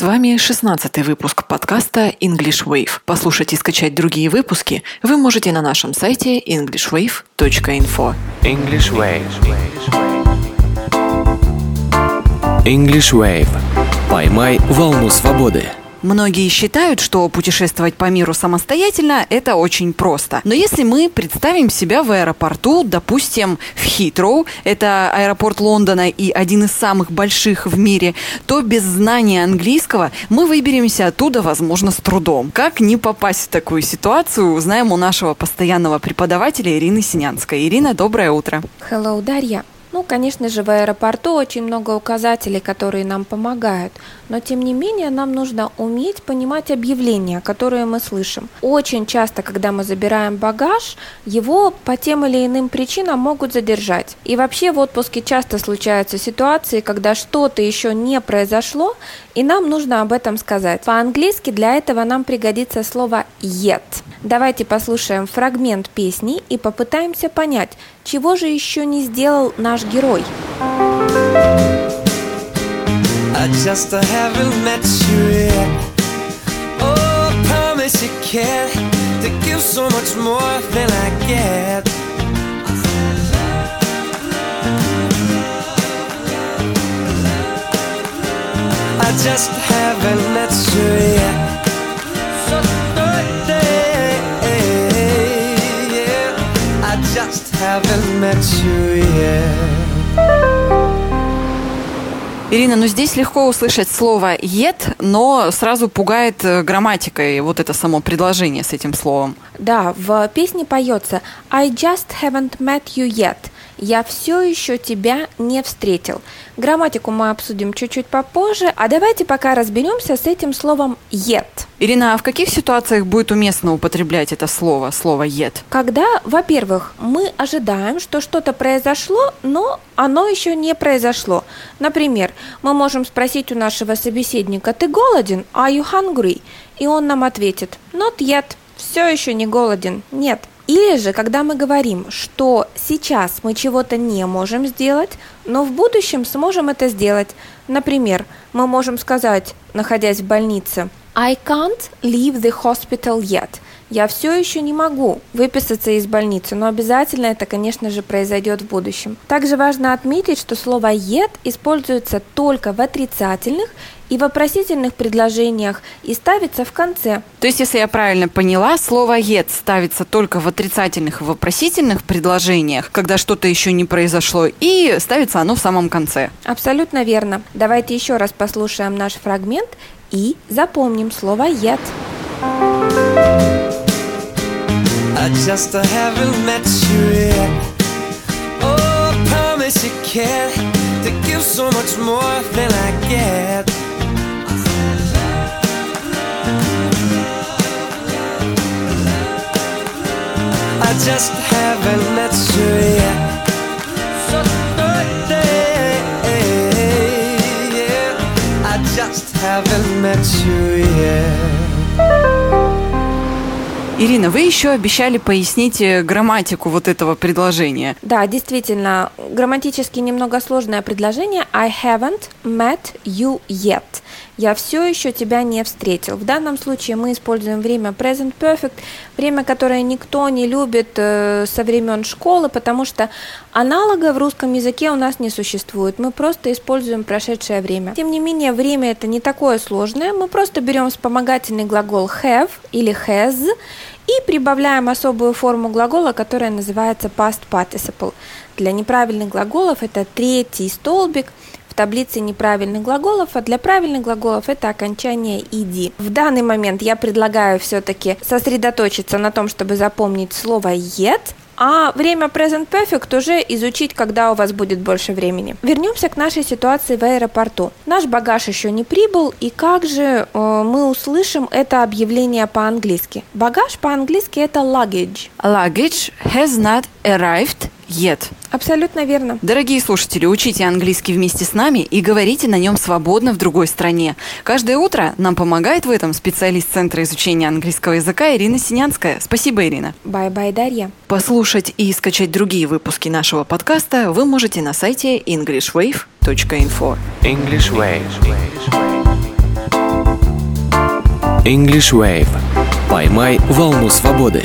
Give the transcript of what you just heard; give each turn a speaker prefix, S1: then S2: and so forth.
S1: С вами 16 выпуск подкаста English Wave. Послушать и скачать другие выпуски вы можете на нашем сайте englishwave.info.
S2: English Wave. English Wave. Поймай волну свободы.
S3: Многие считают, что путешествовать по миру самостоятельно – это очень просто. Но если мы представим себя в аэропорту, допустим, в Хитроу, это аэропорт Лондона и один из самых больших в мире, то без знания английского мы выберемся оттуда, возможно, с трудом. Как не попасть в такую ситуацию, узнаем у нашего постоянного преподавателя Ирины Синянской. Ирина, доброе утро.
S4: Hello, Дарья. Конечно же, в аэропорту очень много указателей, которые нам помогают, но тем не менее нам нужно уметь понимать объявления, которые мы слышим. Очень часто, когда мы забираем багаж, его по тем или иным причинам могут задержать. И вообще в отпуске часто случаются ситуации, когда что-то еще не произошло, и нам нужно об этом сказать. По-английски для этого нам пригодится слово yet. Давайте послушаем фрагмент песни и попытаемся понять, чего же еще не сделал наш герой.
S5: I just haven't met you yet. Oh, promise you care to give so much more than I get. I just haven't met you yet. Met you yet.
S3: Ирина, ну здесь легко услышать слово «yet», но сразу пугает э, грамматикой вот это само предложение с этим словом.
S4: Да, в песне поется I just haven't met you yet. Я все еще тебя не встретил. Грамматику мы обсудим чуть-чуть попозже, а давайте пока разберемся с этим словом yet.
S3: Ирина, а в каких ситуациях будет уместно употреблять это слово, слово «yet»?
S4: Когда, во-первых, мы ожидаем, что что-то произошло, но оно еще не произошло. Например, мы можем спросить у нашего собеседника «Ты голоден? Are you hungry?» И он нам ответит «Not yet». Все еще не голоден. Нет. Или же, когда мы говорим, что сейчас мы чего-то не можем сделать, но в будущем сможем это сделать. Например, мы можем сказать, находясь в больнице, I can't leave the hospital yet. Я все еще не могу выписаться из больницы, но обязательно это, конечно же, произойдет в будущем. Также важно отметить, что слово yet используется только в отрицательных и вопросительных предложениях и ставится в конце.
S3: То есть, если я правильно поняла, слово «yet» ставится только в отрицательных и вопросительных предложениях, когда что-то еще не произошло, и ставится оно в самом конце.
S4: Абсолютно верно. Давайте еще раз послушаем наш фрагмент и запомним слово «yet».
S5: I just haven't met you yet. Oh, promise you care to give so much more than I get. I just haven't met you yet. Met you yet.
S3: Ирина, вы еще обещали пояснить э, грамматику вот этого предложения.
S4: Да, действительно, грамматически немного сложное предложение. I haven't met you yet. Я все еще тебя не встретил. В данном случае мы используем время present perfect, время, которое никто не любит э, со времен школы, потому что аналога в русском языке у нас не существует. Мы просто используем прошедшее время. Тем не менее, время это не такое сложное. Мы просто берем вспомогательный глагол have или has и прибавляем особую форму глагола, которая называется past participle. Для неправильных глаголов это третий столбик в таблице неправильных глаголов, а для правильных глаголов это окончание «иди». В данный момент я предлагаю все-таки сосредоточиться на том, чтобы запомнить слово «yet», а время present perfect уже изучить, когда у вас будет больше времени. Вернемся к нашей ситуации в аэропорту. Наш багаж еще не прибыл, и как же э, мы услышим это объявление по-английски? Багаж по-английски это luggage.
S3: Luggage has not arrived yet.
S4: Абсолютно верно.
S3: Дорогие слушатели, учите английский вместе с нами и говорите на нем свободно в другой стране. Каждое утро нам помогает в этом специалист Центра изучения английского языка Ирина Синянская. Спасибо, Ирина.
S4: Bye-bye, Дарья.
S1: Послушать и скачать другие выпуски нашего подкаста вы можете на сайте englishwave.info.
S2: English Wave. English Wave. Поймай волну свободы.